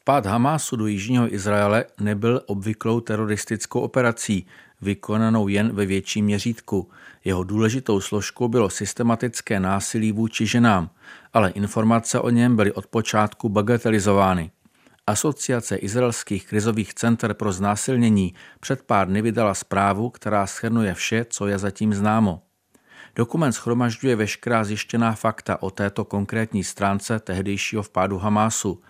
Vpád Hamásu do jižního Izraele nebyl obvyklou teroristickou operací, vykonanou jen ve větším měřítku. Jeho důležitou složkou bylo systematické násilí vůči ženám, ale informace o něm byly od počátku bagatelizovány. Asociace izraelských krizových center pro znásilnění před pár dny vydala zprávu, která schrnuje vše, co je zatím známo. Dokument schromažďuje veškerá zjištěná fakta o této konkrétní stránce tehdejšího vpádu Hamásu.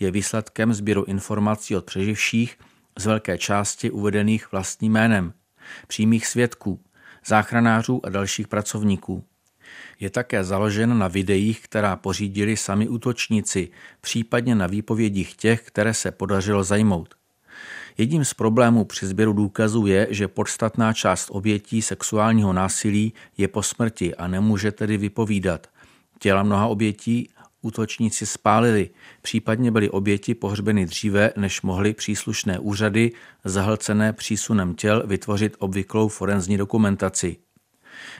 Je výsledkem sběru informací od přeživších, z velké části uvedených vlastním jménem, přímých svědků, záchranářů a dalších pracovníků. Je také založen na videích, která pořídili sami útočníci, případně na výpovědích těch, které se podařilo zajmout. Jedním z problémů při sběru důkazů je, že podstatná část obětí sexuálního násilí je po smrti a nemůže tedy vypovídat. Těla mnoha obětí útočníci spálili, případně byly oběti pohřbeny dříve, než mohly příslušné úřady, zahlcené přísunem těl, vytvořit obvyklou forenzní dokumentaci.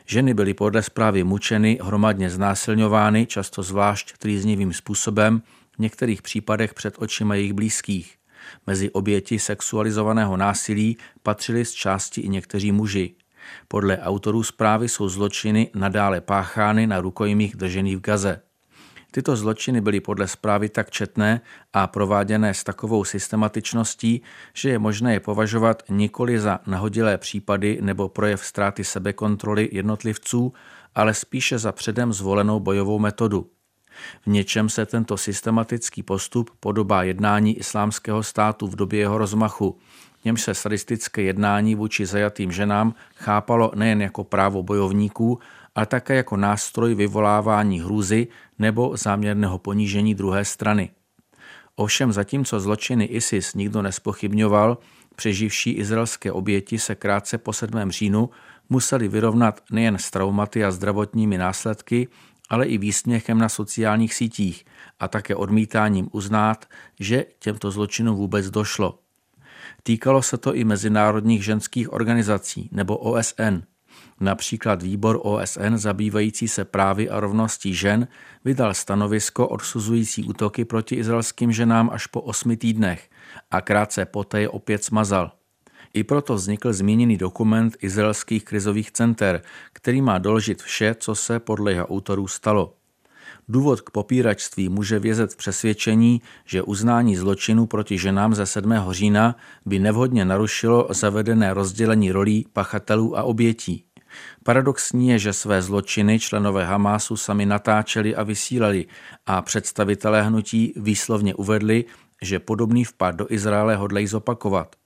Ženy byly podle zprávy mučeny, hromadně znásilňovány, často zvlášť trýznivým způsobem, v některých případech před očima jejich blízkých. Mezi oběti sexualizovaného násilí patřili z části i někteří muži. Podle autorů zprávy jsou zločiny nadále páchány na rukojmích držených v Gaze. Tyto zločiny byly podle zprávy tak četné a prováděné s takovou systematičností, že je možné je považovat nikoli za nahodilé případy nebo projev ztráty sebekontroly jednotlivců, ale spíše za předem zvolenou bojovou metodu. V něčem se tento systematický postup podobá jednání islámského státu v době jeho rozmachu, němž se sadistické jednání vůči zajatým ženám chápalo nejen jako právo bojovníků, ale také jako nástroj vyvolávání hrůzy nebo záměrného ponížení druhé strany. Ovšem zatímco zločiny ISIS nikdo nespochybňoval, přeživší izraelské oběti se krátce po 7. říjnu museli vyrovnat nejen s traumaty a zdravotními následky, ale i výsměchem na sociálních sítích a také odmítáním uznát, že těmto zločinům vůbec došlo. Týkalo se to i mezinárodních ženských organizací nebo OSN. Například výbor OSN zabývající se právy a rovností žen vydal stanovisko odsuzující útoky proti izraelským ženám až po osmi týdnech a krátce poté je opět smazal. I proto vznikl zmíněný dokument izraelských krizových center, který má doložit vše, co se podle jeho autorů stalo. Důvod k popíračství může vězet v přesvědčení, že uznání zločinu proti ženám ze 7. října by nevhodně narušilo zavedené rozdělení rolí pachatelů a obětí. Paradoxní je, že své zločiny členové Hamásu sami natáčeli a vysílali a představitelé hnutí výslovně uvedli, že podobný vpad do Izraele hodlají zopakovat.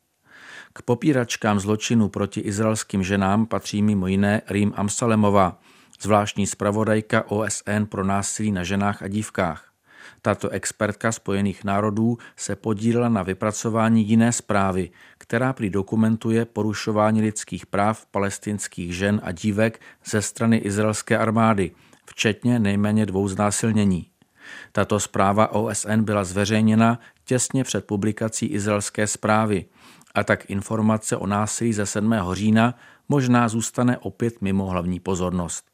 K popíračkám zločinu proti izraelským ženám patří mimo jiné Rým Amsalemová, zvláštní zpravodajka OSN pro násilí na ženách a dívkách. Tato expertka Spojených národů se podílela na vypracování jiné zprávy, která prý dokumentuje porušování lidských práv palestinských žen a dívek ze strany izraelské armády, včetně nejméně dvou znásilnění. Tato zpráva OSN byla zveřejněna těsně před publikací izraelské zprávy a tak informace o násilí ze 7. října možná zůstane opět mimo hlavní pozornost.